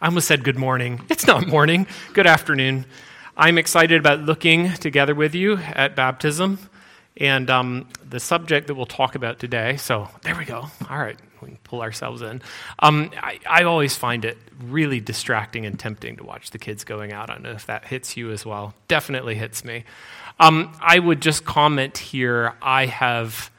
I almost said good morning. It's not morning. Good afternoon. I'm excited about looking together with you at baptism and um, the subject that we'll talk about today. So there we go. All right, we can pull ourselves in. Um, I, I, always find it really distracting and tempting to watch the kids going out. I don't know if that hits you as well. Definitely hits me. Um, I would just comment here. I have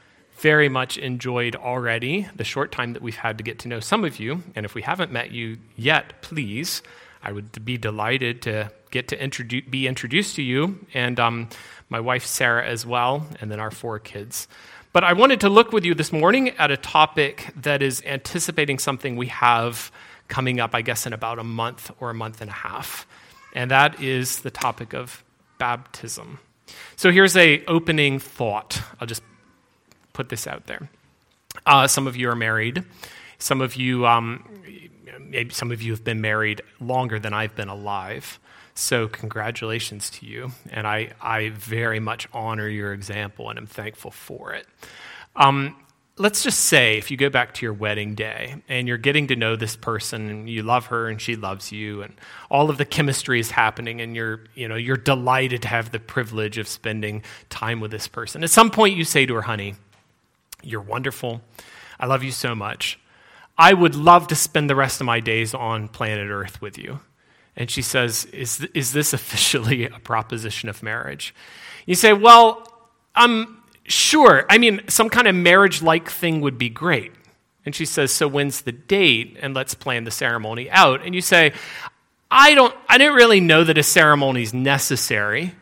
very much enjoyed already the short time that we've had to get to know some of you. And if we haven't met you yet, please, I would be delighted to get to introduce, be introduced to you and um, my wife Sarah as well, and then our four kids. But I wanted to look with you this morning at a topic that is anticipating something we have coming up, I guess, in about a month or a month and a half. And that is the topic of baptism. So here's a opening thought. I'll just put this out there. Uh, some of you are married. Some of you, um, maybe some of you have been married longer than I've been alive. So, congratulations to you. And I, I very much honor your example and I'm thankful for it. Um, let's just say if you go back to your wedding day and you're getting to know this person and you love her and she loves you and all of the chemistry is happening and you're you know you're delighted to have the privilege of spending time with this person at some point you say to her honey you're wonderful. I love you so much. I would love to spend the rest of my days on planet Earth with you. And she says, Is, is this officially a proposition of marriage? You say, Well, um, sure. I mean, some kind of marriage like thing would be great. And she says, So when's the date? And let's plan the ceremony out. And you say, I don't, I didn't really know that a ceremony is necessary.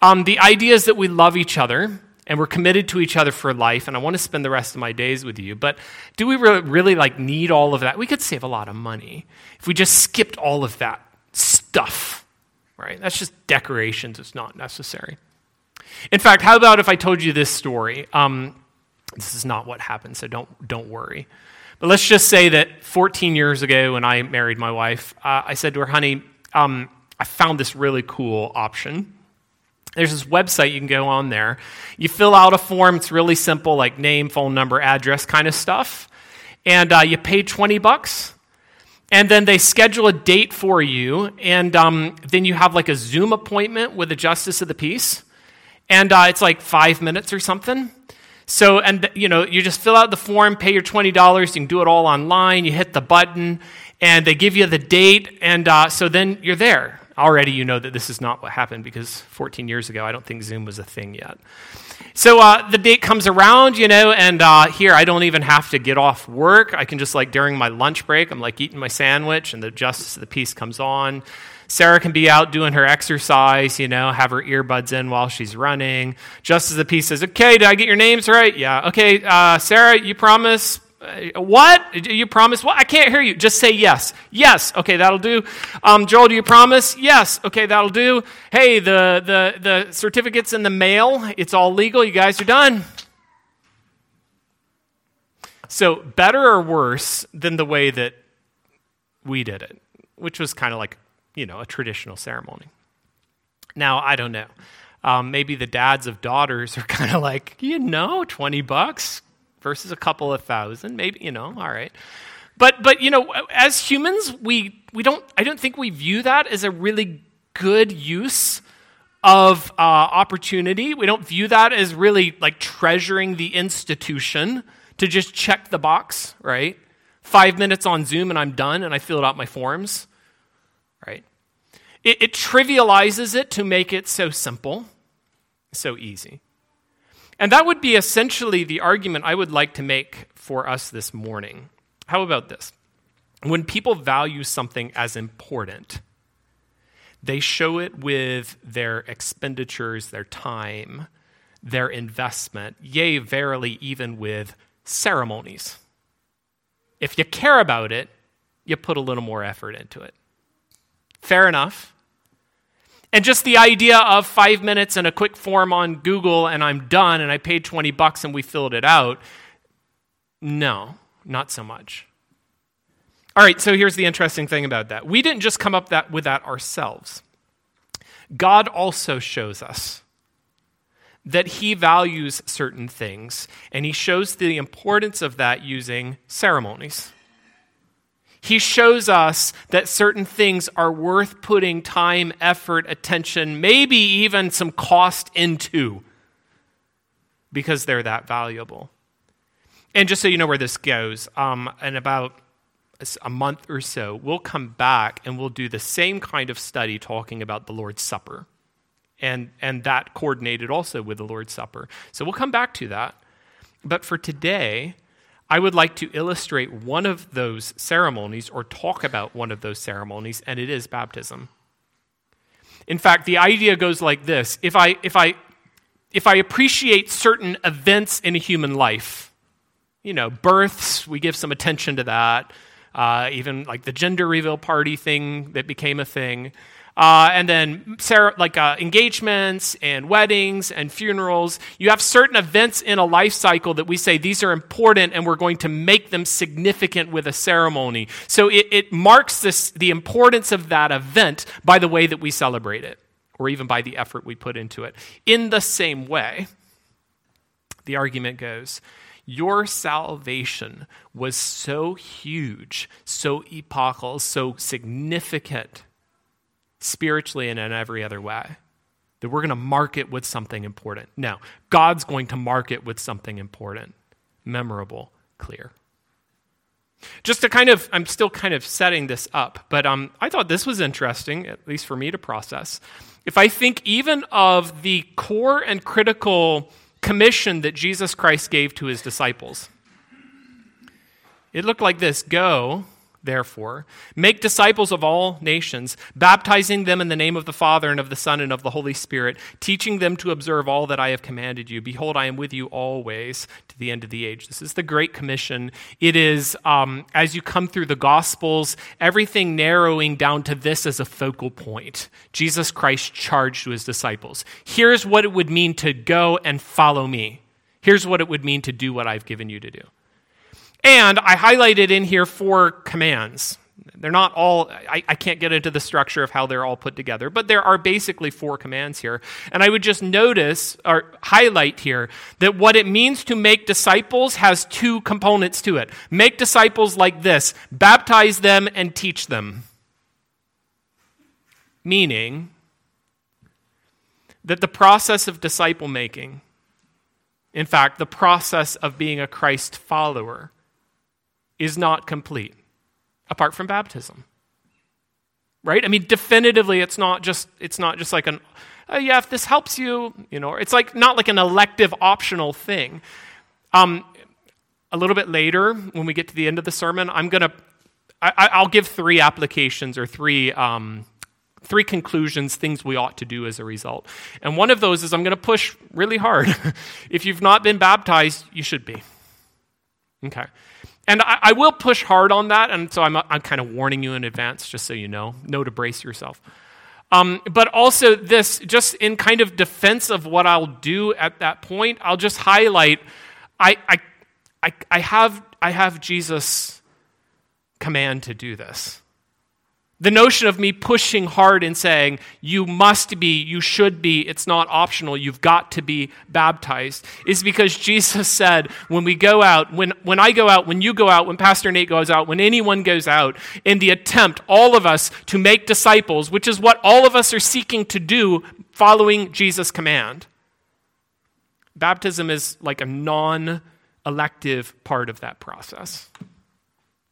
Um, the idea is that we love each other and we're committed to each other for life and i want to spend the rest of my days with you. But do we really, really like need all of that? We could save a lot of money if we just skipped all of that stuff right? That's just decorations. It's not necessary. In fact how about if i told you this story? Um, this is not what happened so don't, don't worry. But let's just say that 14 years ago when i married my wife uh, i said to her honey um, i found this really cool option there's this website you can go on there. You fill out a form. It's really simple, like name, phone number, address kind of stuff. And uh, you pay 20 bucks. And then they schedule a date for you. And um, then you have like a Zoom appointment with the justice of the peace. And uh, it's like five minutes or something. So, and you know, you just fill out the form, pay your $20. You can do it all online. You hit the button, and they give you the date. And uh, so then you're there already you know that this is not what happened because 14 years ago, I don't think Zoom was a thing yet. So uh, the date comes around, you know, and uh, here I don't even have to get off work. I can just, like, during my lunch break, I'm like eating my sandwich, and the justice of the peace comes on. Sarah can be out doing her exercise, you know, have her earbuds in while she's running. Justice of the peace says, Okay, did I get your names right? Yeah. Okay, uh, Sarah, you promise what? You promise? What? I can't hear you. Just say yes. Yes. Okay, that'll do. Um, Joel, do you promise? Yes. Okay, that'll do. Hey, the, the, the certificate's in the mail. It's all legal. You guys are done. So, better or worse than the way that we did it, which was kind of like, you know, a traditional ceremony. Now, I don't know. Um, maybe the dads of daughters are kind of like, you know, 20 bucks, versus a couple of thousand, maybe, you know, all right. But, but you know, as humans, we, we don't, I don't think we view that as a really good use of uh, opportunity. We don't view that as really like treasuring the institution to just check the box, right? Five minutes on Zoom and I'm done and I filled out my forms, right? It, it trivializes it to make it so simple, so easy. And that would be essentially the argument I would like to make for us this morning. How about this? When people value something as important, they show it with their expenditures, their time, their investment, yea, verily, even with ceremonies. If you care about it, you put a little more effort into it. Fair enough. And just the idea of five minutes and a quick form on Google and I'm done and I paid 20 bucks and we filled it out, no, not so much. All right, so here's the interesting thing about that. We didn't just come up that, with that ourselves. God also shows us that he values certain things, and he shows the importance of that using ceremonies. He shows us that certain things are worth putting time, effort, attention, maybe even some cost into because they're that valuable. And just so you know where this goes, um, in about a month or so, we'll come back and we'll do the same kind of study talking about the Lord's Supper. And, and that coordinated also with the Lord's Supper. So we'll come back to that. But for today, I would like to illustrate one of those ceremonies or talk about one of those ceremonies, and it is baptism. In fact, the idea goes like this if I, if I, if I appreciate certain events in a human life, you know, births, we give some attention to that uh, even like the gender reveal party thing that became a thing. Uh, and then like uh, engagements and weddings and funerals. You have certain events in a life cycle that we say these are important and we're going to make them significant with a ceremony. So it, it marks this, the importance of that event by the way that we celebrate it, or even by the effort we put into it. In the same way, the argument goes your salvation was so huge, so epochal, so significant spiritually and in every other way that we're going to mark it with something important. No, God's going to mark it with something important, memorable, clear. Just to kind of, I'm still kind of setting this up, but um, I thought this was interesting, at least for me to process. If I think even of the core and critical commission that Jesus Christ gave to his disciples. It looked like this Go, therefore, make disciples of all nations, baptizing them in the name of the Father and of the Son and of the Holy Spirit, teaching them to observe all that I have commanded you. Behold, I am with you always to the end of the age. This is the Great Commission. It is, um, as you come through the Gospels, everything narrowing down to this as a focal point. Jesus Christ charged to his disciples. Here's what it would mean to go and follow me. Here's what it would mean to do what I've given you to do. And I highlighted in here four commands. They're not all, I, I, can't get into the structure of how they're all put together, but there are basically four commands here. And I would just notice or highlight here that what it means to make disciples has two components to it. Make disciples like this baptize them and teach them. Meaning that the process of disciple making, in fact, the process of being a Christ follower, is not complete apart from baptism. Right? I mean, definitively, it's not just, it's not just like an, oh, yeah, if this helps you, you know, it's like not like an elective optional thing. Um, a little bit later, when we get to the end of the sermon, I'm going to, I'll give three applications or three, um, three conclusions, things we ought to do as a result. And one of those is I'm going to push really hard. if you've not been baptized, you should be. Okay. And I, I, will push hard on that, and so I'm, I'm kind of warning you in advance, just so you know. Know to brace yourself. Um, but also, this, just in kind of defense of what I'll do at that point, I'll just highlight I, I, I, I have, I have Jesus' command to do this. The notion of me pushing hard and saying, you must be, you should be, it's not optional, you've got to be baptized, is because Jesus said, when we go out, when, when I go out, when you go out, when Pastor Nate goes out, when anyone goes out, in the attempt, all of us, to make disciples, which is what all of us are seeking to do following Jesus' command. Baptism is like a non elective part of that process.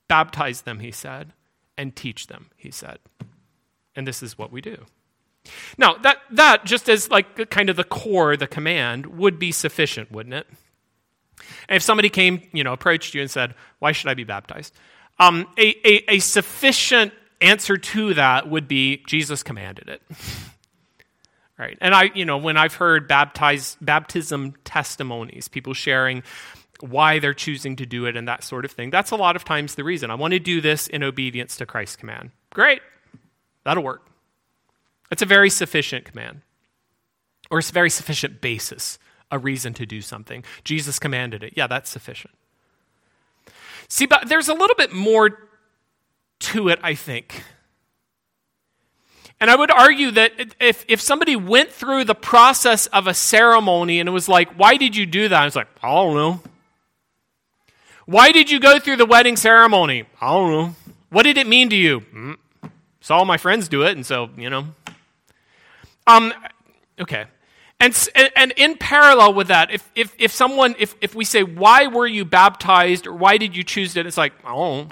Baptize them, he said and teach them, he said. And this is what we do. Now, that, that just as like kind of the core, the command, would be sufficient, wouldn't it? And if somebody came, you know, approached you and said, Why should I be baptized? Um, a, a, a sufficient answer to that would be Jesus commanded it. right? And I, you know, when I've heard baptize, baptism testimonies, people sharing why they're choosing to do it and that sort of thing. That's a lot of times the reason. I want to do this in obedience to Christ's command. Great. That'll work. It's a very sufficient command, or it's a very sufficient basis, a reason to do something. Jesus commanded it. Yeah, that's sufficient. See, but there's a little bit more to it, I think. And I would argue that if, if somebody went through the process of a ceremony and it was like, why did you do that? I was like, I don't know. Why did you go through the wedding ceremony? I don't know. What did it mean to you? Mm, saw all my friends do it, and so, you know. Um, okay. And, and in parallel with that, if, if, if someone, if, if we say, why were you baptized or why did you choose it? It's like, oh,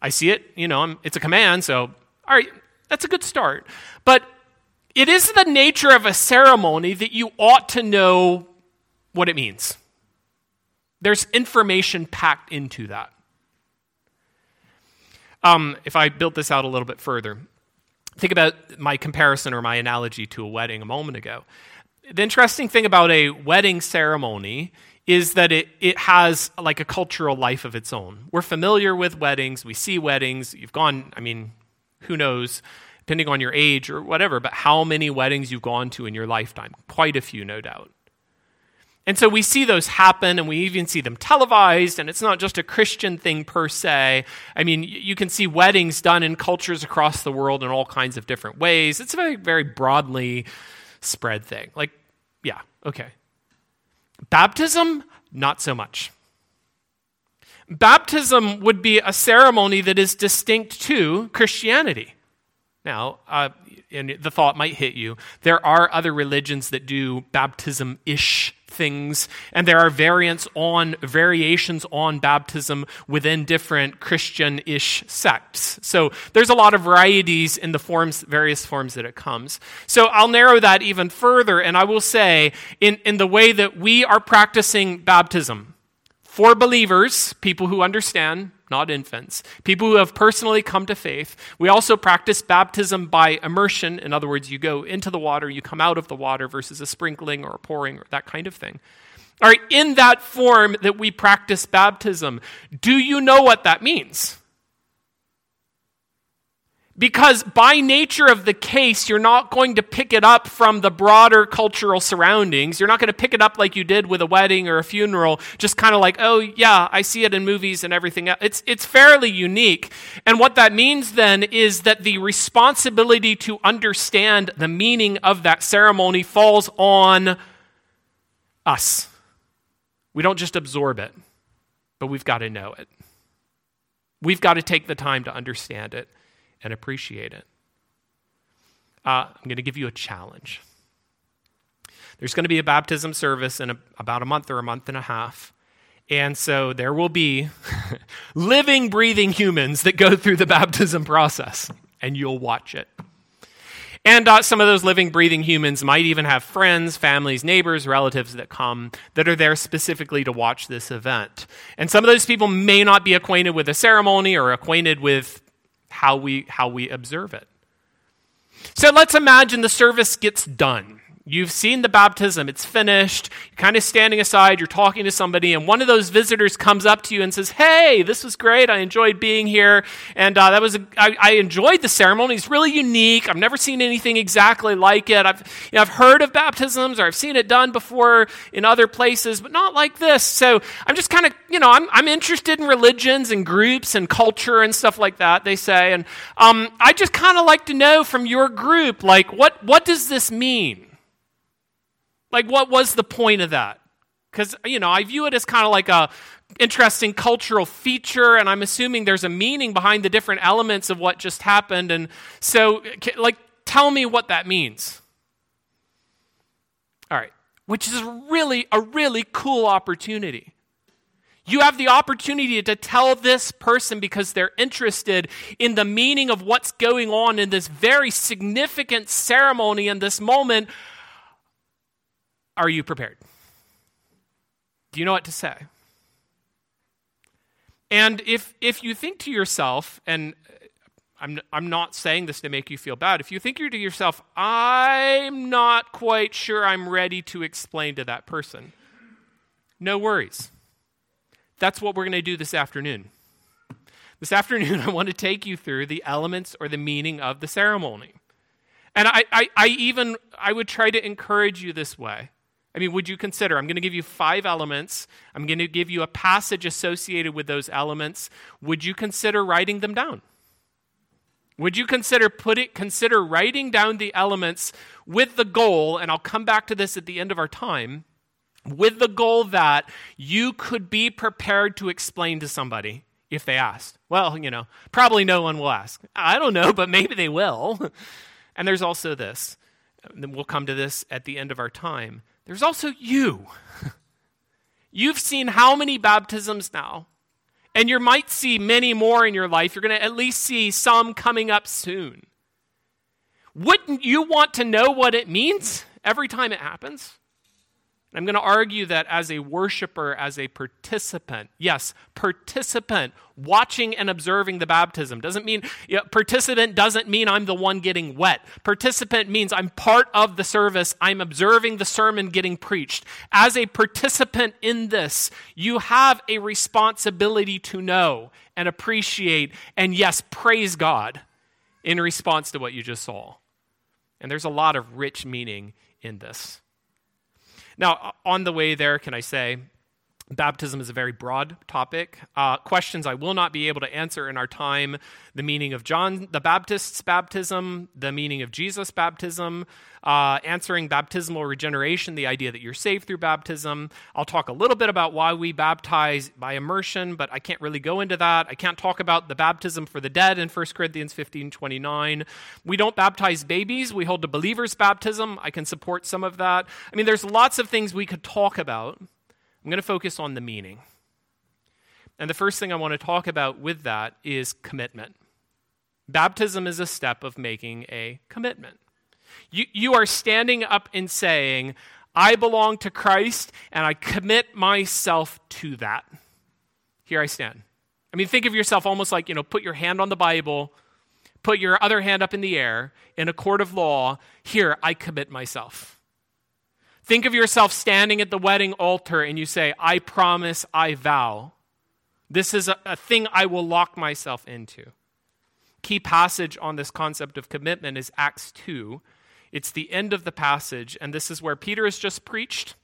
I see it, you know, it's a command, so, all right, that's a good start. But it is the nature of a ceremony that you ought to know what it means. There's information packed into that. Um, if I build this out a little bit further, think about my comparison or my analogy to a wedding a moment ago. The interesting thing about a wedding ceremony is that it, it has like a cultural life of its own. We're familiar with weddings, we see weddings. You've gone, I mean, who knows, depending on your age or whatever, but how many weddings you've gone to in your lifetime? Quite a few, no doubt. And so we see those happen and we even see them televised, and it's not just a Christian thing per se. I mean, you can see weddings done in cultures across the world in all kinds of different ways. It's a very, very broadly spread thing. Like, yeah, okay. Baptism, not so much. Baptism would be a ceremony that is distinct to Christianity. Now, uh, and the thought might hit you, there are other religions that do baptism ish things, and there are variants on variations on baptism within different Christian ish sects. So there's a lot of varieties in the forms, various forms that it comes. So I'll narrow that even further, and I will say, in, in the way that we are practicing baptism, for believers, people who understand, not infants, people who have personally come to faith. We also practice baptism by immersion. In other words, you go into the water, you come out of the water versus a sprinkling or a pouring or that kind of thing. All right, in that form that we practice baptism, do you know what that means? Because by nature of the case, you're not going to pick it up from the broader cultural surroundings. You're not going to pick it up like you did with a wedding or a funeral, just kind of like, oh, yeah, I see it in movies and everything else. It's, it's fairly unique. And what that means then is that the responsibility to understand the meaning of that ceremony falls on us. We don't just absorb it, but we've got to know it. We've got to take the time to understand it and appreciate it. Uh, I'm going to give you a challenge. There's going to be a baptism service in a, about a month or a month and a half. And so there will be living, breathing humans that go through the baptism process, and you'll watch it. And uh, some of those living, breathing humans might even have friends, families, neighbors, relatives that come that are there specifically to watch this event. And some of those people may not be acquainted with the ceremony or acquainted with how we, how we observe it. So let's imagine the service gets done. You've seen the baptism, it's finished. You're kind of standing aside, you're talking to somebody, and one of those visitors comes up to you and says, Hey, this was great. I enjoyed being here. And uh, that was a, I, I enjoyed the ceremony. It's really unique. I've never seen anything exactly like it. I've, you know, I've heard of baptisms or I've seen it done before in other places, but not like this. So I'm just kind of, you know, I'm, I'm interested in religions and groups and culture and stuff like that, they say. And um, I just kind of like to know from your group, like, what, what does this mean? Like, what was the point of that? Because, you know, I view it as kind of like a interesting cultural feature, and I'm assuming there's a meaning behind the different elements of what just happened. And so, like, tell me what that means. All right, which is really a really cool opportunity. You have the opportunity to tell this person because they're interested in the meaning of what's going on in this very significant ceremony in this moment are you prepared? Do you know what to say? And if, if you think to yourself, and uh, I'm, I'm not saying this to make you feel bad, if you think to yourself, I'm not quite sure I'm ready to explain to that person, no worries. That's what we're going to do this afternoon. This afternoon, I want to take you through the elements or the meaning of the ceremony. And I, I, I even I would try to encourage you this way. I mean, would you consider? I'm going to give you five elements. I'm going to give you a passage associated with those elements. Would you consider writing them down? Would you consider put it, consider writing down the elements with the goal, and I'll come back to this at the end of our time, with the goal that you could be prepared to explain to somebody if they asked? Well, you know, probably no one will ask. I don't know, but maybe they will. and there's also this, and we'll come to this at the end of our time. There's also you. You've seen how many baptisms now? And you might see many more in your life. You're going to at least see some coming up soon. Wouldn't you want to know what it means every time it happens? I'm going to argue that as a worshiper, as a participant, yes, participant, watching and observing the baptism doesn't mean, you know, participant doesn't mean I'm the one getting wet. Participant means I'm part of the service, I'm observing the sermon getting preached. As a participant in this, you have a responsibility to know and appreciate and, yes, praise God in response to what you just saw. And there's a lot of rich meaning in this. Now, on the way there, can I say, Baptism is a very broad topic. Uh, questions I will not be able to answer in our time the meaning of John the Baptist's baptism, the meaning of Jesus' baptism, uh, answering baptismal regeneration, the idea that you're saved through baptism. I'll talk a little bit about why we baptize by immersion, but I can't really go into that. I can't talk about the baptism for the dead in 1 Corinthians 15 29. We don't baptize babies, we hold the believer's baptism. I can support some of that. I mean, there's lots of things we could talk about. I'm going to focus on the meaning. And the first thing I want to talk about with that is commitment. Baptism is a step of making a commitment. You, you are standing up and saying, I belong to Christ and I commit myself to that. Here I stand. I mean, think of yourself almost like, you know, put your hand on the Bible, put your other hand up in the air in a court of law. Here, I commit myself. Think of yourself standing at the wedding altar and you say, I promise, I vow. This is a, a, thing I will lock myself into. Key passage on this concept of commitment is Acts 2. It's the end of the passage, and this is where Peter has just preached.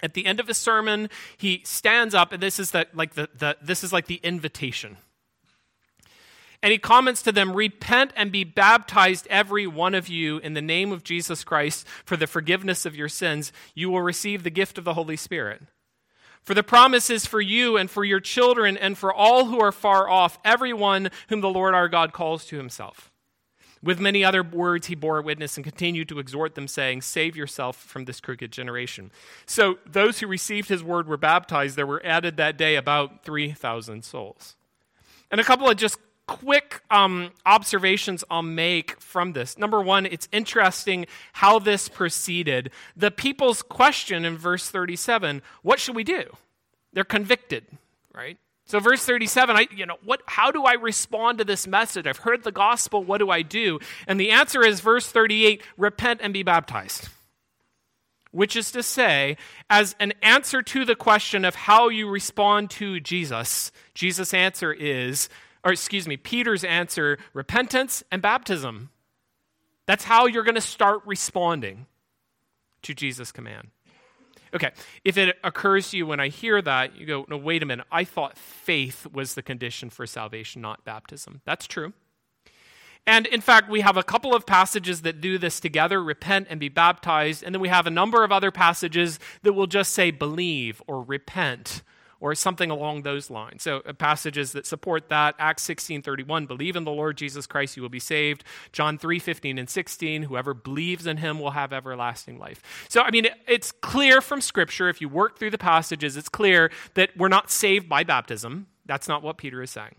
At the end of his sermon, he stands up, and this is the, like the, the this is like the invitation. And he comments to them Repent and be baptized, every one of you, in the name of Jesus Christ for the forgiveness of your sins. You will receive the gift of the Holy Spirit. For the promise is for you and for your children and for all who are far off, everyone whom the Lord our God calls to himself. With many other words, he bore witness and continued to exhort them, saying, Save yourself from this crooked generation. So, those who received his word were baptized. There were added that day about 3,000 souls. And a couple of just quick um, observations I'll make from this. Number one, it's interesting how this proceeded. The people's question in verse 37 what should we do? They're convicted, right? So verse 37, I, you know, what, how do I respond to this message? I've heard the gospel, what do I do? And the answer is verse 38, repent and be baptized. Which is to say, as an answer to the question of how you respond to Jesus, Jesus' answer is or excuse me, Peter's answer repentance and baptism. That's how you're going to start responding to Jesus' command. Okay, if it occurs to you when I hear that, you go, no, wait a minute. I thought faith was the condition for salvation, not baptism. That's true. And in fact, we have a couple of passages that do this together repent and be baptized. And then we have a number of other passages that will just say believe or repent or something along those lines. So uh, passages that support that, Acts 16:31, believe in the Lord Jesus Christ, you will be saved. John 3:15 and 16, whoever believes in him will have everlasting life. So I mean, it's clear from scripture if you work through the passages, it's clear that we're not saved by baptism. That's not what Peter is saying.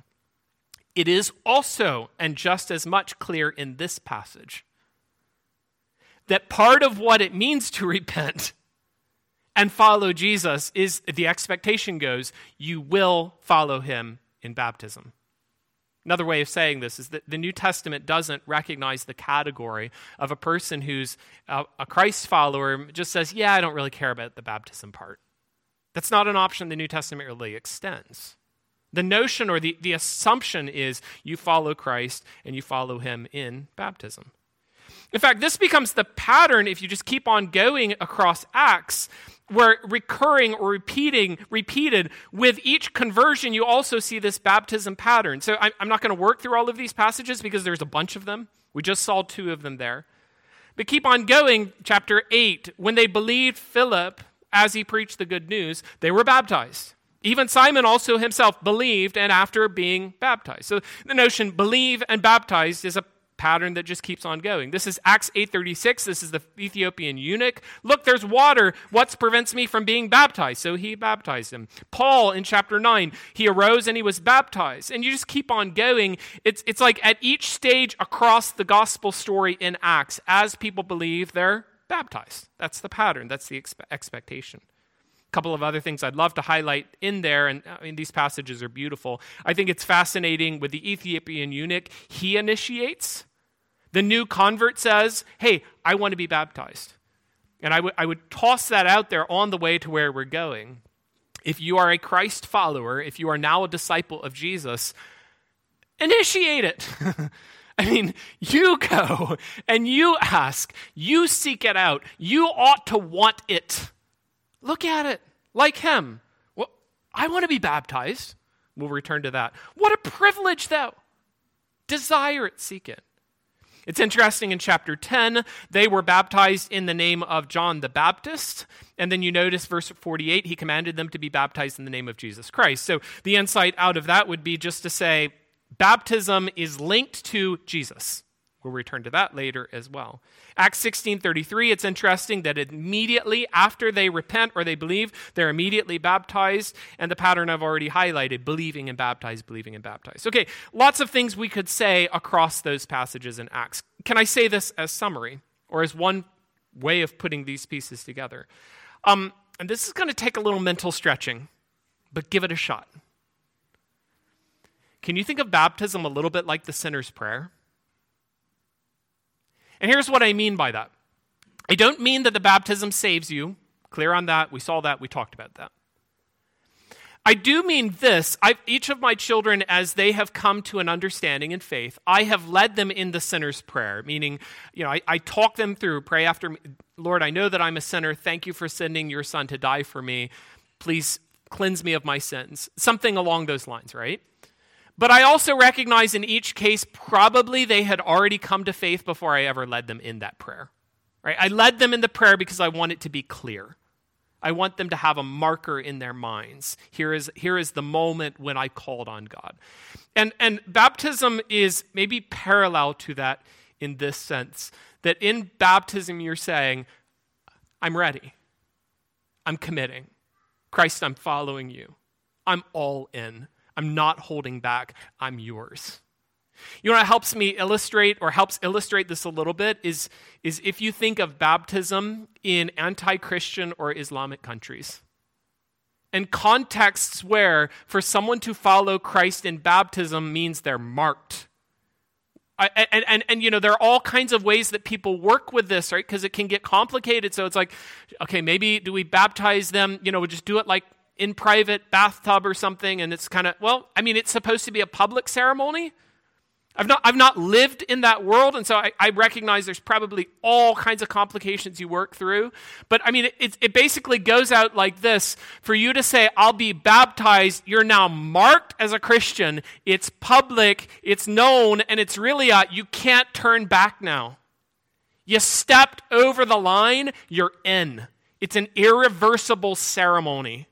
It is also and just as much clear in this passage that part of what it means to repent and follow Jesus is the expectation goes, you will follow him in baptism. Another way of saying this is that the New Testament doesn't recognize the category of a person who's a, Christ follower, just says, Yeah, I don't really care about the baptism part. That's not an option the New Testament really extends. The notion or the, the assumption is you follow Christ and you follow him in baptism. In fact, this becomes the pattern if you just keep on going across Acts were recurring or repeating, repeated with each conversion, you also see this baptism pattern. So I'm not going to work through all of these passages because there's a bunch of them. We just saw two of them there. But keep on going, chapter 8. When they believed Philip as he preached the good news, they were baptized. Even Simon also himself believed and after being baptized. So the notion believe and baptized is a pattern that just keeps on going. This is Acts 8:36. This is the Ethiopian eunuch. Look, there's water. What prevents me from being baptized? So he baptized him. Paul in chapter 9, he arose and he was baptized. And you just keep on going. It's it's like at each stage across the gospel story in Acts, as people believe, they're baptized. That's the pattern. That's the expe- expectation A couple of other things I'd love to highlight in there, and I mean, these passages are beautiful. I think it's fascinating with the Ethiopian eunuch, he initiates. The new convert says, Hey, I want to be baptized. And I, w- I would toss that out there on the way to where we're going. If you are a Christ follower, if you are now a disciple of Jesus, initiate it. I mean, you go and you ask, you seek it out. You ought to want it. Look at it like him. Well, I want to be baptized. We'll return to that. What a privilege, though. Desire it, seek it. It's interesting in chapter 10, they were baptized in the name of John the Baptist. And then you notice verse 48, he commanded them to be baptized in the name of Jesus Christ. So the insight out of that would be just to say baptism is linked to Jesus. We'll return to that later as well. Acts 16:33 it's interesting that immediately after they repent or they believe they're immediately baptized and the pattern I've already highlighted believing and baptized believing and baptized. Okay, lots of things we could say across those passages in Acts. Can I say this as summary or as one way of putting these pieces together? Um, and this is going to take a little mental stretching, but give it a shot. Can you think of baptism a little bit like the sinner's prayer? And here's what I mean by that I don't mean that the baptism saves you. Clear on that. We saw that. We talked about that. I do mean this. I've, each of my children, as they have come to an understanding in faith, I have led them in the sinner's prayer, meaning, you know, I, I talk them through, pray after me, Lord, I know that I'm a sinner. Thank you for sending your son to die for me. Please cleanse me of my sins. Something along those lines, right? But I also recognize in each case, probably they had already come to faith before I ever led them in that prayer. Right? I led them in the prayer because I want it to be clear. I want them to have a marker in their minds. Here is, here is the moment when I called on God. And, and baptism is maybe parallel to that in this sense that in baptism you're saying, I'm ready. I'm committing. Christ, I'm following you. I'm all in. I'm not holding back. I'm yours. You know what helps me illustrate or helps illustrate this a little bit is, is if you think of baptism in anti Christian or Islamic countries. And contexts where for someone to follow Christ in baptism means they're marked. I, and, and, and, you know, there are all kinds of ways that people work with this, right? Because it can get complicated. So it's like, okay, maybe do we baptize them? You know, we just do it like in private bathtub or something and it's kind of well i mean it's supposed to be a public ceremony. I've not i've not lived in that world and so i, I recognize there's probably all kinds of complications you work through. But i mean it, it basically goes out like this. For you to say i'll be baptized you're now marked as a christian. It's public it's known and it's really a you can't turn back now. You stepped over the line you're in. It's an irreversible ceremony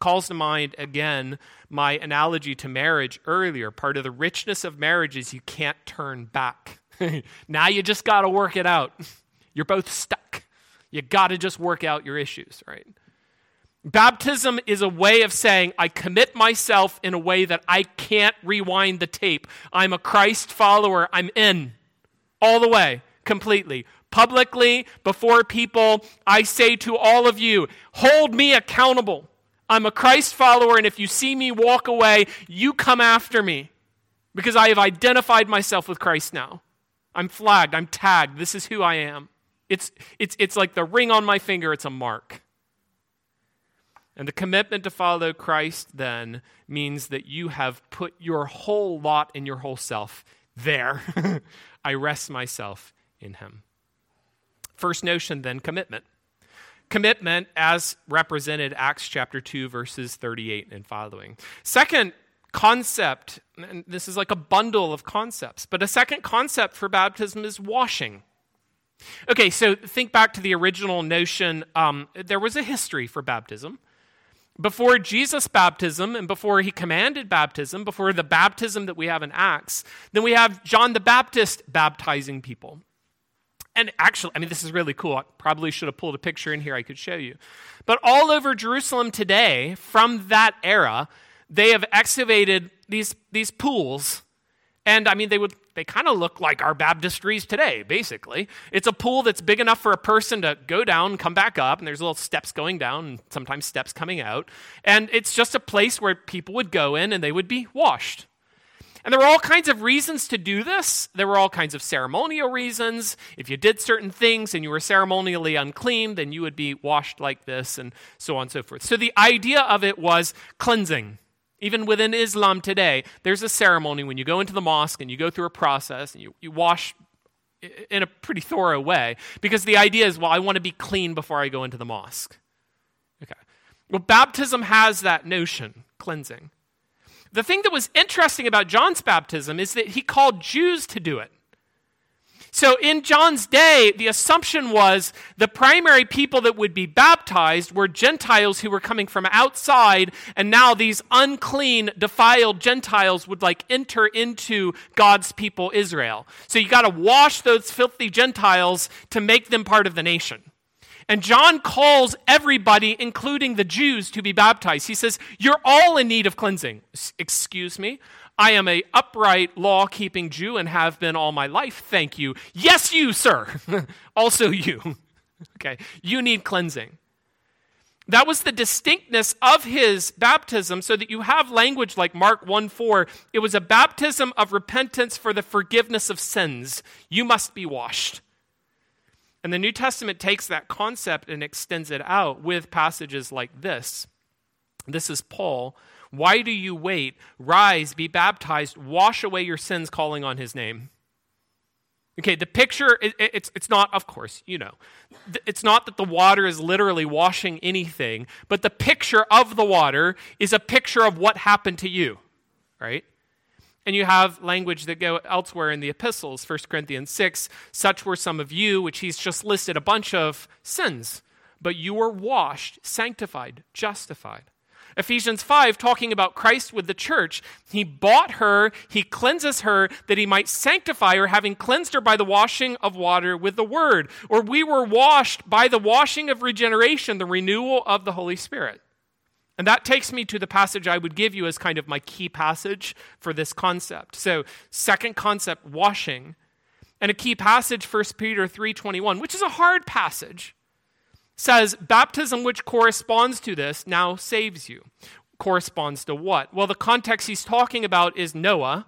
calls to mind again my analogy to marriage earlier. Part of the richness of marriage is you can't turn back. now you just got to work it out. You're both stuck. You got to just work out your issues, right? Baptism is a way of saying, I commit myself in a way that I can't rewind the tape. I'm a Christ follower. I'm in all the way, completely. Publicly, before people, I say to all of you, hold me accountable. I'm a Christ follower, and if you see me walk away, you come after me because I have identified myself with Christ now. I'm flagged, I'm tagged. This is who I am. It's, it's, it's like the ring on my finger, it's a mark. And the commitment to follow Christ then means that you have put your whole lot and your whole self there. I rest myself in Him. First notion then commitment commitment as represented Acts chapter 2 verses 38 and following. Second concept, and this is like a bundle of concepts, but a second concept for baptism is washing. Okay, so think back to the original notion. Um, there was a history for baptism, before Jesus' baptism and before he commanded baptism, before the baptism that we have in Acts, then we have John the Baptist baptizing people. And actually, I mean, this is really cool. I probably should have pulled a picture in here I could show you. But all over Jerusalem today, from that era, they have excavated these, these pools. And I mean, they would they kind of look like our baptistries today, basically. It's a pool that's big enough for a person to go down, come back up, and there's little steps going down and sometimes steps coming out. And it's just a place where people would go in and they would be washed. And there were all kinds of reasons to do this. There were all kinds of ceremonial reasons. If you did certain things and you were ceremonially unclean, then you would be washed like this, and so on and so forth. So the idea of it was cleansing. Even within Islam today, there's a ceremony when you go into the mosque and you go through a process and you, you wash in a pretty thorough way because the idea is, well, I want to be clean before I go into the mosque. Okay. Well, baptism has that notion, cleansing. The thing that was interesting about John's baptism is that he called Jews to do it. So in John's day, the assumption was the primary people that would be baptized were Gentiles who were coming from outside, and now these unclean, defiled Gentiles would like enter into God's people Israel. So you got to wash those filthy Gentiles to make them part of the nation. And John calls everybody, including the Jews, to be baptized. He says, You're all in need of cleansing. Excuse me? I am a upright, law keeping Jew and have been all my life. Thank you. Yes, you, sir. also you. okay. You need cleansing. That was the distinctness of his baptism, so that you have language like Mark 1 4. It was a baptism of repentance for the forgiveness of sins. You must be washed. And the New Testament takes that concept and extends it out with passages like this. This is Paul. Why do you wait? Rise, be baptized, wash away your sins, calling on his name. Okay, the picture, it, it's, it's not, of course, you know, it's not that the water is literally washing anything, but the picture of the water is a picture of what happened to you, right? And you have language that go elsewhere in the epistles, 1 Corinthians 6, such were some of you, which he's just listed a bunch of sins, but you were washed, sanctified, justified. Ephesians 5, talking about Christ with the church, he bought her, he cleanses her that he might sanctify her, having cleansed her by the washing of water with the word. Or we were washed by the washing of regeneration, the renewal of the Holy Spirit. And that takes me to the passage I would give you as kind of my key passage for this concept. So, second concept, washing. And a key passage 1 Peter 3:21, which is a hard passage. Says baptism which corresponds to this now saves you. Corresponds to what? Well, the context he's talking about is Noah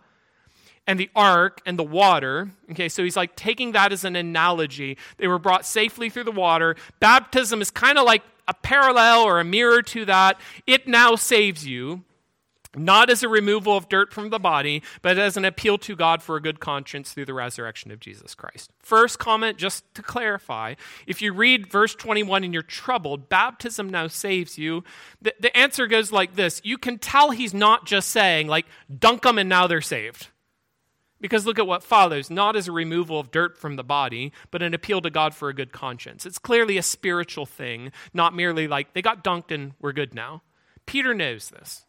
and the ark and the water. Okay, so he's like taking that as an analogy. They were brought safely through the water. Baptism is kind of like a parallel or a mirror to that. It now saves you, not as a removal of dirt from the body, but as an appeal to God for a good conscience through the resurrection of Jesus Christ. First comment, just to clarify if you read verse 21 and you're troubled, baptism now saves you, the, the answer goes like this You can tell he's not just saying, like, dunk them and now they're saved. Because look at what follows not as a removal of dirt from the body, but an appeal to God for a good conscience. It's clearly a spiritual thing, not merely like they got dunked and we're good now. Peter knows this.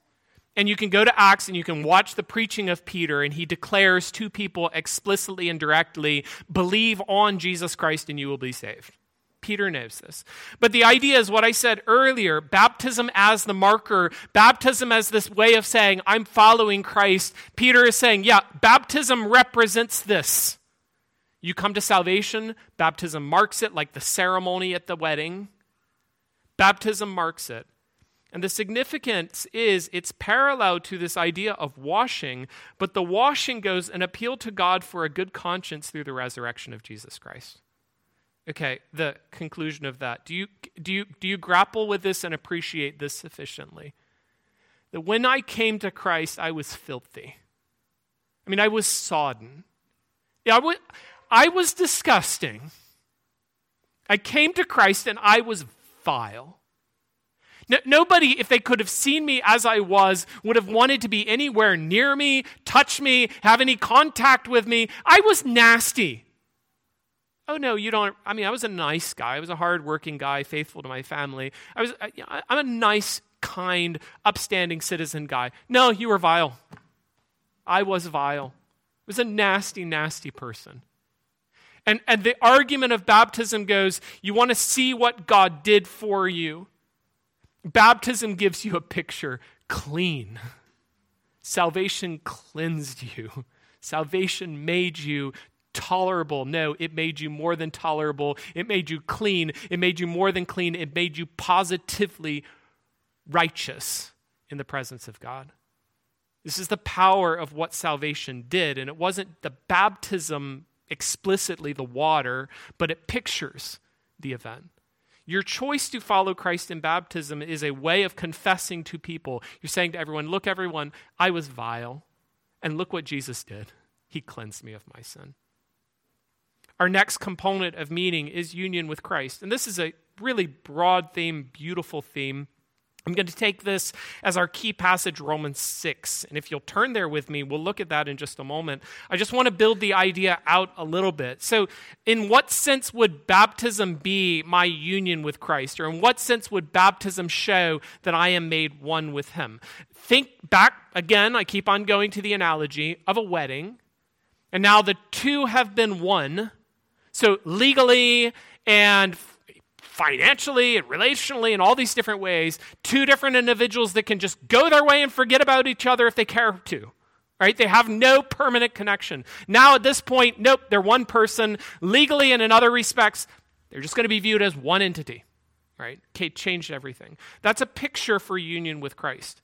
And you can go to Acts and you can watch the preaching of Peter, and he declares to people explicitly and directly believe on Jesus Christ and you will be saved. Peter knows this. But the idea is what I said earlier baptism as the marker, baptism as this way of saying, I'm following Christ. Peter is saying, yeah, baptism represents this. You come to salvation, baptism marks it like the ceremony at the wedding. Baptism marks it. And the significance is it's parallel to this idea of washing, but the washing goes an appeal to God for a good conscience through the resurrection of Jesus Christ. Okay, the conclusion of that. Do you, do, you, do you grapple with this and appreciate this sufficiently? That when I came to Christ, I was filthy. I mean, I was sodden. Yeah, I, was disgusting. I came to Christ and I was vile. No, nobody, if they could have seen me as I was, would have wanted to be anywhere near me, touch me, have any contact with me. I was nasty. Oh, no, you don't. I mean, I was a nice guy. I was a hardworking guy, faithful to my family. I was, I'm a nice kind, upstanding citizen guy. No, you were vile. I was vile. I was a nasty, nasty person. And, and the argument of baptism goes you want to see what God did for you. Baptism gives you a picture clean. Salvation cleansed you. Salvation made you tolerable. No, it made you more than tolerable. It made you clean. It made you more than clean. It made you positively righteous in the presence of God. This is the power of what salvation did. And it wasn't the baptism explicitly, the water, but it pictures the event. Your choice to follow Christ in baptism is a way of confessing to people. You're saying to everyone, Look, everyone, I was vile. And look what Jesus did. He cleansed me of my sin. Our next component of meaning is union with Christ. And this is a really broad theme, beautiful theme. I'm going to take this as our key passage, Romans 6. And if you'll turn there with me, we'll look at that in just a moment. I just want to build the idea out a little bit. So, in what sense would baptism be my union with Christ? Or in what sense would baptism show that I am made one with Him? Think back again, I keep on going to the analogy of a wedding. And now the two have been one. So, legally and financially and relationally and all these different ways, two different individuals that can just go their way and forget about each other if they care to. Right? They have no permanent connection. Now, at this point, nope, they're one person. Legally and in other respects, they're just going to be viewed as one entity. Right? Kate changed everything. That's a picture for union with Christ.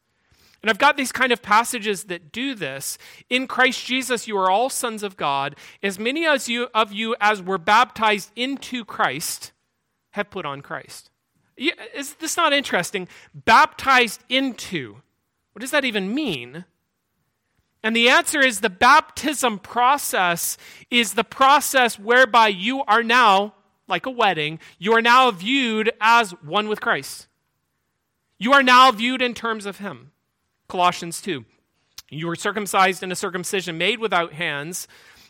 And I've got these kind of passages that do this. In Christ Jesus, you are all sons of God. As many as you, of you as were baptized into Christ have put on Christ. Is this not interesting? Baptized into. What does that even mean? And the answer is the baptism process is the process whereby you are now, like a wedding, you are now viewed as one with Christ. You are now viewed in terms of Him. Colossians 2. You were circumcised in a circumcision made without hands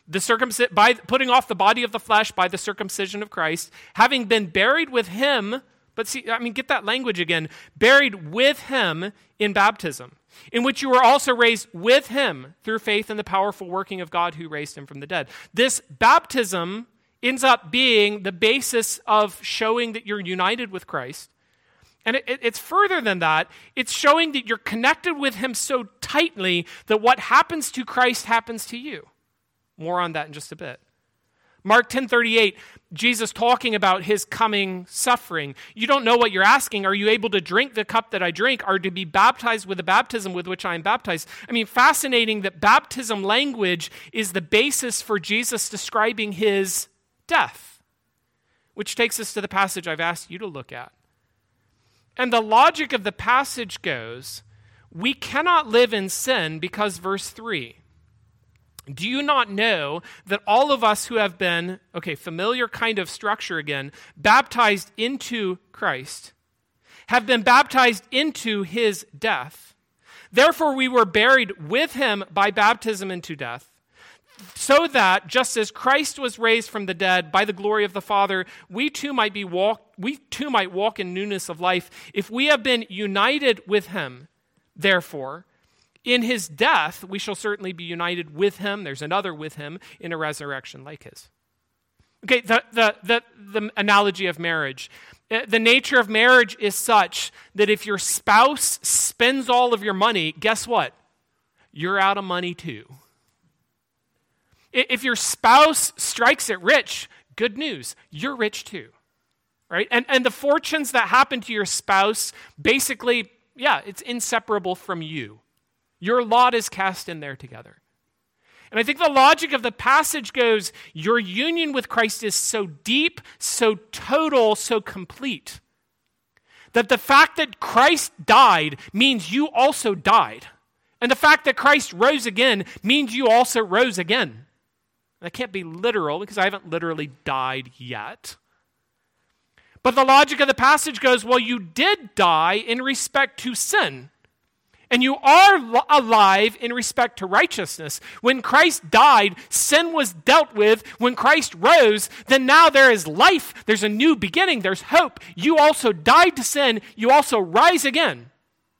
the circumci- by putting off the body of the flesh by the circumcision of Christ, having been buried with him, but see, I mean, get that language again, buried with him in baptism, in which you were also raised with him through faith in the powerful working of God who raised him from the dead. This baptism ends up being the basis of showing that you're united with Christ. And it, it, it's further than that. It's showing that you're connected with him so tightly that what happens to Christ happens to you. More on that in just a bit. Mark 10:38, Jesus talking about his coming suffering. You don't know what you're asking. Are you able to drink the cup that I drink or to be baptized with the baptism with which I am baptized? I mean, fascinating that baptism language is the basis for Jesus describing his death. Which takes us to the passage I've asked you to look at. And the logic of the passage goes, we cannot live in sin because verse 3 do you not know that all of us who have been, okay, familiar kind of structure again, baptized into Christ, have been baptized into his death? Therefore, we were buried with him by baptism into death, so that just as Christ was raised from the dead by the glory of the Father, we too might be walk, we too might walk in newness of life. If we have been united with him, therefore, in his death, we shall certainly be united with him. There's another with him in a resurrection like his. Okay, the, the, the, the analogy of marriage. Uh, the nature of marriage is such that if your spouse spends all of your money, guess what? You're out of money too. If your spouse strikes it rich, good news, you're rich too. Right? And, and the fortunes that happen to your spouse, basically, yeah, it's inseparable from you. Your lot is cast in there together. And I think the logic of the passage goes your union with Christ is so deep, so total, so complete that the fact that Christ died means you also died. And the fact that Christ rose again means you also rose again. That can't be literal because I haven't literally died yet. But the logic of the passage goes well, you did die in respect to sin and you are alive in respect to righteousness. When Christ died, sin was dealt with. When Christ rose, then now there is life. There's a new beginning. There's hope. You also died to sin. You also rise again.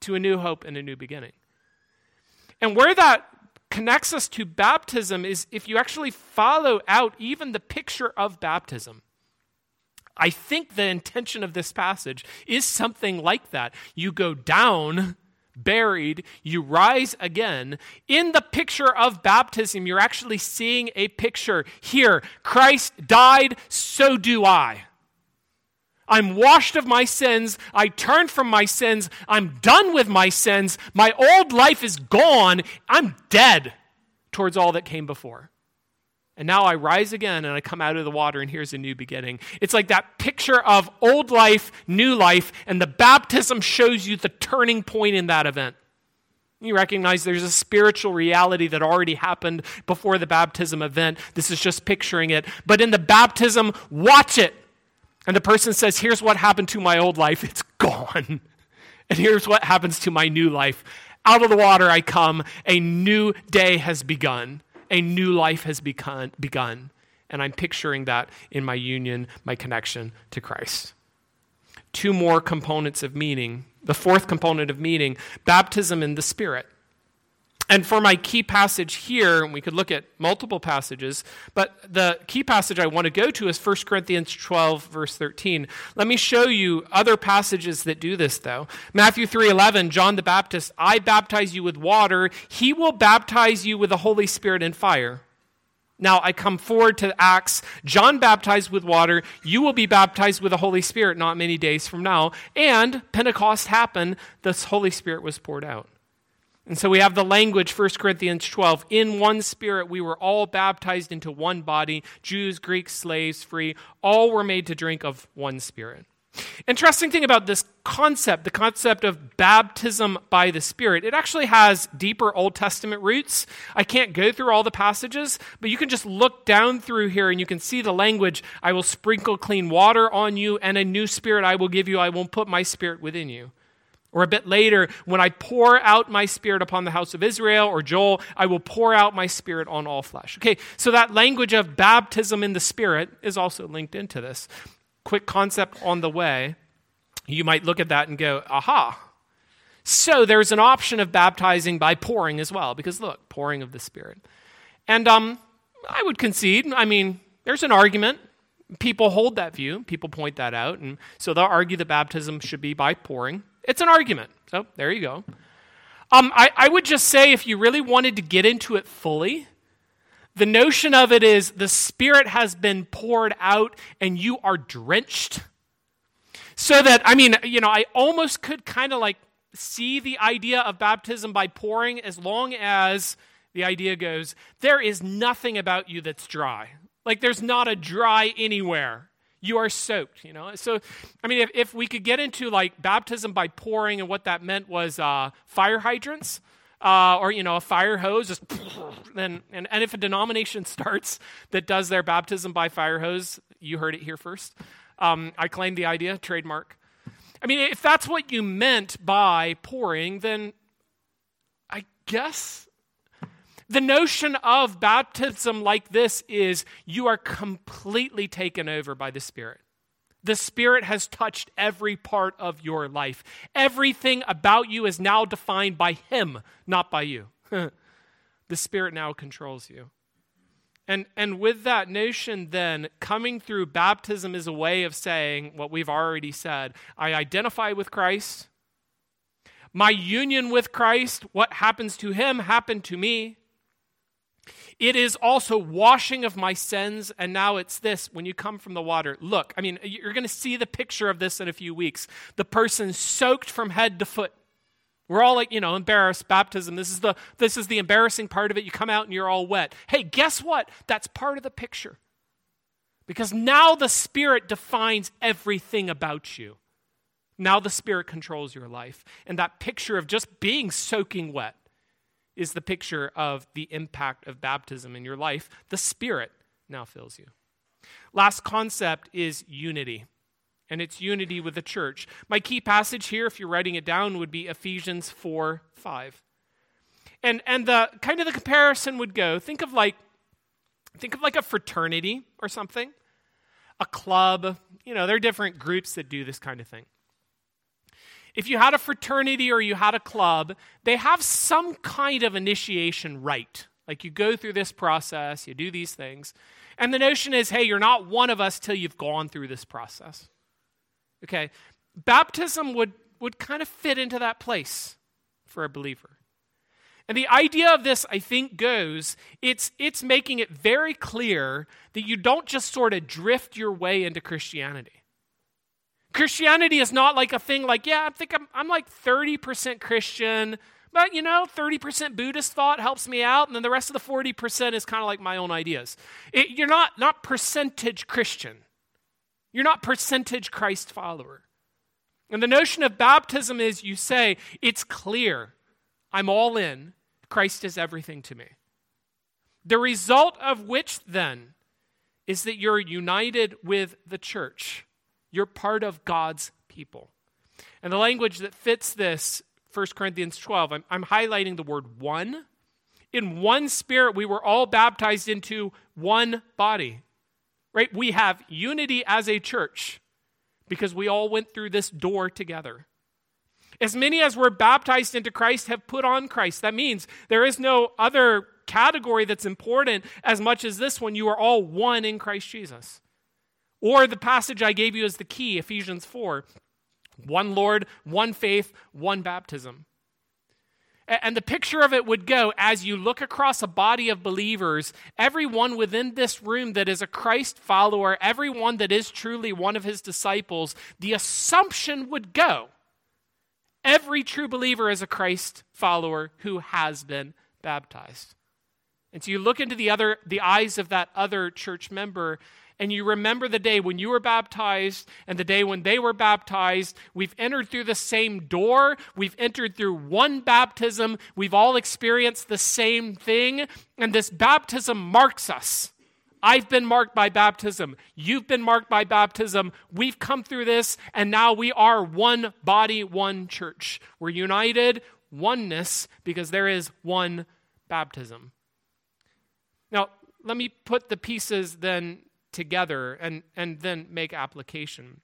to a new hope and a new beginning. And where that connects us to baptism is if you actually follow out even the picture of baptism. I think the intention of this passage is something like that. You go down, buried, you rise again. In the picture of baptism, you're actually seeing a picture here. Christ died, so do I. I'm washed of my sins. I turn from my sins. I'm done with my sins. My old life is gone. I'm dead towards all that came before. And now I rise again and I come out of the water, and here's a new beginning. It's like that picture of old life, new life, and the baptism shows you the turning point in that event. You recognize there's a spiritual reality that already happened before the baptism event. This is just picturing it. But in the baptism, watch it. And the person says, Here's what happened to my old life. It's gone. And here's what happens to my new life. Out of the water I come. A new day has begun a new life has begun, begun. And I'm picturing that in my union, my connection to Christ. Two more components of meaning. The fourth component of meaning baptism in the Spirit. And for my key passage here, we could look at multiple passages, but the key passage I want to go to is 1 Corinthians 12 verse 13. Let me show you other passages that do this though. Matthew 3:11, John the Baptist, I baptize you with water, he will baptize you with the Holy Spirit and fire. Now I come forward to Acts. John baptized with water. You will be baptized with the Holy Spirit not many days from now. And Pentecost happened. The Holy Spirit was poured out. And so we have the language, 1 Corinthians 12. In one spirit, we were all baptized into one body Jews, Greeks, slaves, free. All were made to drink of one spirit. Interesting thing about this concept, the concept of baptism by the Spirit, it actually has deeper Old Testament roots. I can't go through all the passages, but you can just look down through here and you can see the language I will sprinkle clean water on you, and a new spirit I will give you. I won't put my spirit within you. Or a bit later, when I pour out my spirit upon the house of Israel, or Joel, I will pour out my spirit on all flesh. Okay, so that language of baptism in the spirit is also linked into this. Quick concept on the way. You might look at that and go, aha. So there's an option of baptizing by pouring as well, because look, pouring of the spirit. And um, I would concede, I mean, there's an argument. People hold that view, people point that out, and so they'll argue that baptism should be by pouring. It's an argument. So there you go. Um, I, I would just say if you really wanted to get into it fully, the notion of it is the Spirit has been poured out and you are drenched. So that, I mean, you know, I almost could kind of like see the idea of baptism by pouring as long as the idea goes there is nothing about you that's dry. Like there's not a dry anywhere you are soaked you know? So i mean if, if we could get into like baptism by pouring and what that meant was uh, fire hydrants uh, or you know a fire hose just then and, and if a denomination starts that does their baptism by fire hose you heard it here first um, i claim the idea trademark. I mean if that's what you meant by pouring then i guess the notion of baptism like this is you are completely taken over by the Spirit. The Spirit has touched every part of your life. Everything about you is now defined by Him, not by you. the Spirit now controls you. And, and with that notion, then, coming through baptism is a way of saying what we've already said I identify with Christ. My union with Christ, what happens to Him, happened to me. It is also washing of my sins. And now it's this when you come from the water. Look, I mean, you're going to see the picture of this in a few weeks. The person soaked from head to foot. We're all like, you know, embarrassed baptism. This is the this is the embarrassing part of it. You come out and you're all wet. Hey, guess what? That's part of the picture. Because now the Spirit defines everything about you. Now the Spirit controls your life. And that picture of just being soaking wet is the picture of the impact of baptism in your life. The Spirit now fills you. Last concept is unity, and it's unity with the church. My key passage here, if you're writing it down, would be Ephesians 4 5. And, and the kind of the comparison would go think of like think of like a fraternity or something a club you know there are different groups that do this kind of thing if you had a fraternity or you had a club, they have some kind of initiation rite. Like you go through this process, you do these things. And the notion is hey, you're not one of us till you've gone through this process. Okay? Baptism would, would kind of fit into that place for a believer. And the idea of this, I think, goes it's, it's making it very clear that you don't just sort of drift your way into Christianity. Christianity is not like a thing like, yeah, I think I'm, I'm like 30% Christian, but you know, 30% Buddhist thought helps me out, and then the rest of the 40% is kind of like my own ideas. It, you're not, not percentage Christian, you're not percentage Christ follower. And the notion of baptism is you say, it's clear, I'm all in, Christ is everything to me. The result of which then is that you're united with the church. You're part of God's people. And the language that fits this, 1 Corinthians 12, I'm, I'm highlighting the word one. In one spirit, we were all baptized into one body. Right? We have unity as a church because we all went through this door together. As many as were baptized into Christ have put on Christ. That means there is no other category that's important as much as this one. You are all one in Christ Jesus. Or the passage I gave you as the key, Ephesians 4 one Lord, one faith, one baptism. And the picture of it would go as you look across a body of believers, everyone within this room that is a Christ follower, everyone that is truly one of his disciples, the assumption would go every true believer is a Christ follower who has been baptized. And so you look into the other the eyes of that other church member and you remember the day when you were baptized and the day when they were baptized. We've entered through the same door. We've entered through one baptism. We've all experienced the same thing. And this baptism marks us. I've been marked by baptism. You've been marked by baptism. We've come through this, and now we are one body, one church. We're united, oneness, because there is one baptism. Now, let me put the pieces then together and, and then make application.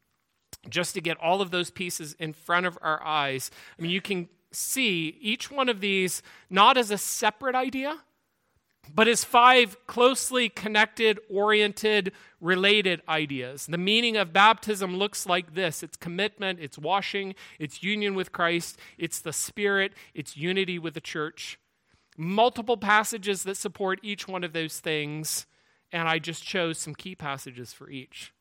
Just to get all of those pieces in front of our eyes. I mean, you can see each one of these not as a separate idea, but as five closely connected, oriented, related ideas. The meaning of baptism looks like this it's commitment, it's washing, it's union with Christ, it's the Spirit, it's unity with the church. Multiple passages that support each one of those things and I just chose some key passages for each.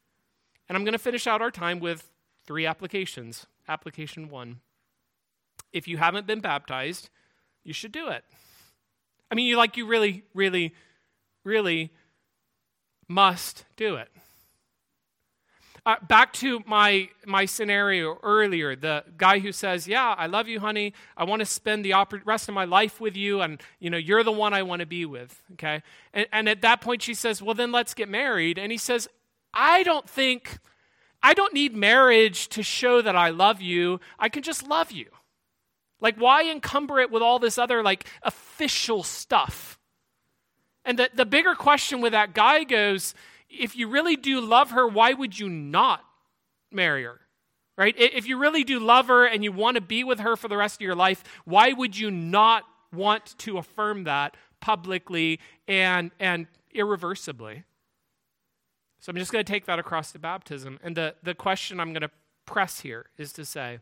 And I'm going to finish out our time with three applications. Application one if you haven't been baptized, you should do it. I mean, you like you really, really, really must do it. Uh, back to my my scenario earlier, the guy who says, "Yeah, I love you, honey. I want to spend the oper- rest of my life with you, and you know you're the one I want to be with." Okay, and, and at that point she says, "Well, then let's get married." And he says, "I don't think, I don't need marriage to show that I love you. I can just love you. Like, why encumber it with all this other like official stuff?" And the, the bigger question with that guy goes, if you really do love her, why would you not marry her? Right? If you really do love her and you want to be with her for the rest of your life, why would you not want to affirm that publicly and, and irreversibly? So I'm just going to take that across to baptism. And the, the question I'm going to press here is to say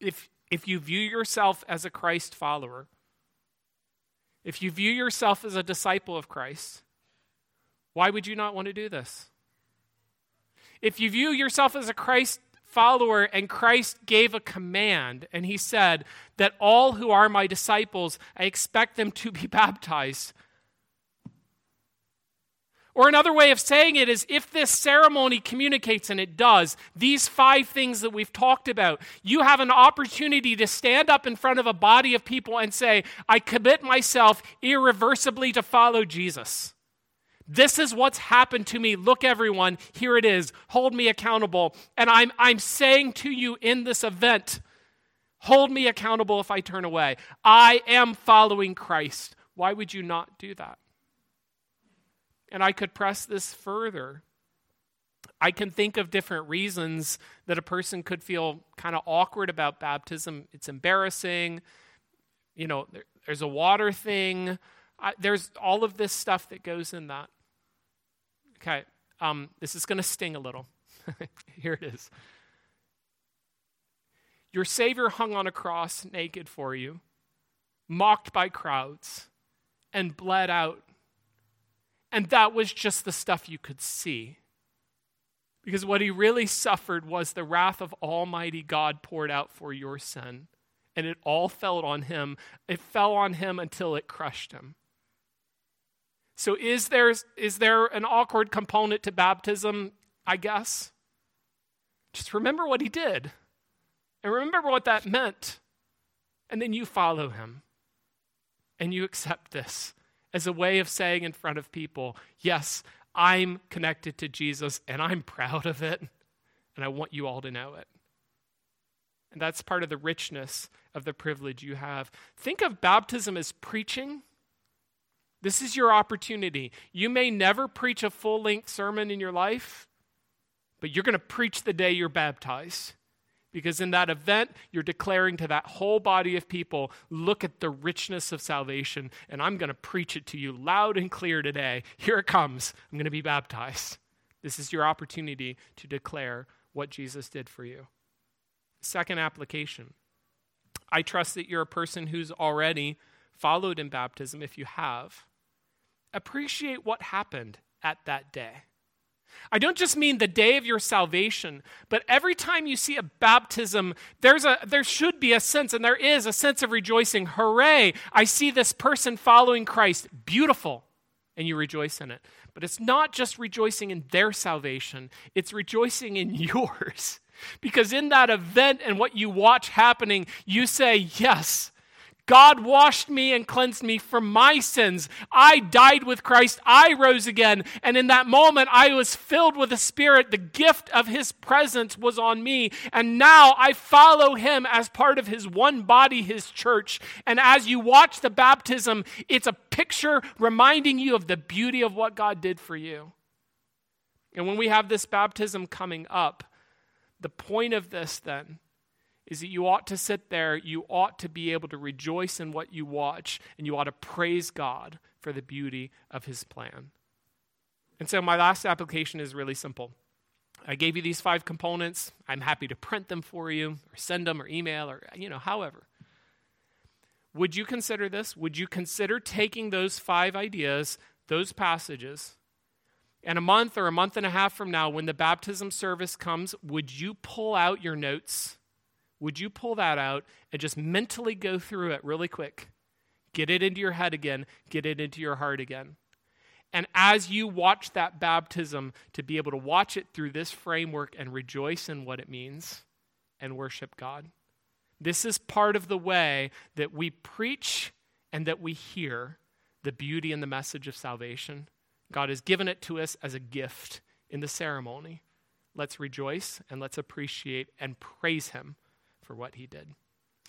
if, if you view yourself as a Christ follower, if you view yourself as a disciple of Christ, why would you not want to do this? If you view yourself as a Christ follower and Christ gave a command and he said that all who are my disciples, I expect them to be baptized. Or another way of saying it is if this ceremony communicates, and it does, these five things that we've talked about, you have an opportunity to stand up in front of a body of people and say, I commit myself irreversibly to follow Jesus. This is what's happened to me. Look, everyone, here it is. Hold me accountable. And I'm, I'm saying to you in this event, hold me accountable if I turn away. I am following Christ. Why would you not do that? And I could press this further. I can think of different reasons that a person could feel kind of awkward about baptism. It's embarrassing. You know, there, there's a water thing. I, there's all of this stuff that goes in that. Okay, um, this is going to sting a little. Here it is. Your Savior hung on a cross naked for you, mocked by crowds, and bled out. And that was just the stuff you could see. Because what he really suffered was the wrath of Almighty God poured out for your sin. And it all fell on him. It fell on him until it crushed him. So, is there, is there an awkward component to baptism? I guess. Just remember what he did. And remember what that meant. And then you follow him. And you accept this as a way of saying in front of people, yes, I'm connected to Jesus and I'm proud of it. And I want you all to know it. And that's part of the richness of the privilege you have. Think of baptism as preaching. This is your opportunity. You may never preach a full length sermon in your life, but you're going to preach the day you're baptized. Because in that event, you're declaring to that whole body of people, look at the richness of salvation, and I'm going to preach it to you loud and clear today. Here it comes. I'm going to be baptized. This is your opportunity to declare what Jesus did for you. Second application I trust that you're a person who's already followed in baptism. If you have, appreciate what happened at that day. I don't just mean the day of your salvation, but every time you see a baptism, there's a, there should be a sense, and there is a sense of rejoicing. Hooray! I see this person following Christ. Beautiful. And you rejoice in it. But it's not just rejoicing in their salvation, it's rejoicing in yours. Because in that event and what you watch happening, you say, Yes, God washed me and cleansed me from my sins. I died with Christ. I rose again. And in that moment, I was filled with the Spirit. The gift of His presence was on me. And now I follow Him as part of His one body, His church. And as you watch the baptism, it's a picture reminding you of the beauty of what God did for you. And when we have this baptism coming up, the point of this then is that you ought to sit there, you ought to be able to rejoice in what you watch, and you ought to praise God for the beauty of his plan. And so, my last application is really simple. I gave you these five components. I'm happy to print them for you, or send them, or email, or, you know, however. Would you consider this? Would you consider taking those five ideas, those passages, and a month or a month and a half from now, when the baptism service comes, would you pull out your notes? Would you pull that out and just mentally go through it really quick? Get it into your head again, get it into your heart again. And as you watch that baptism, to be able to watch it through this framework and rejoice in what it means and worship God. This is part of the way that we preach and that we hear the beauty and the message of salvation. God has given it to us as a gift in the ceremony. Let's rejoice and let's appreciate and praise Him for what he did.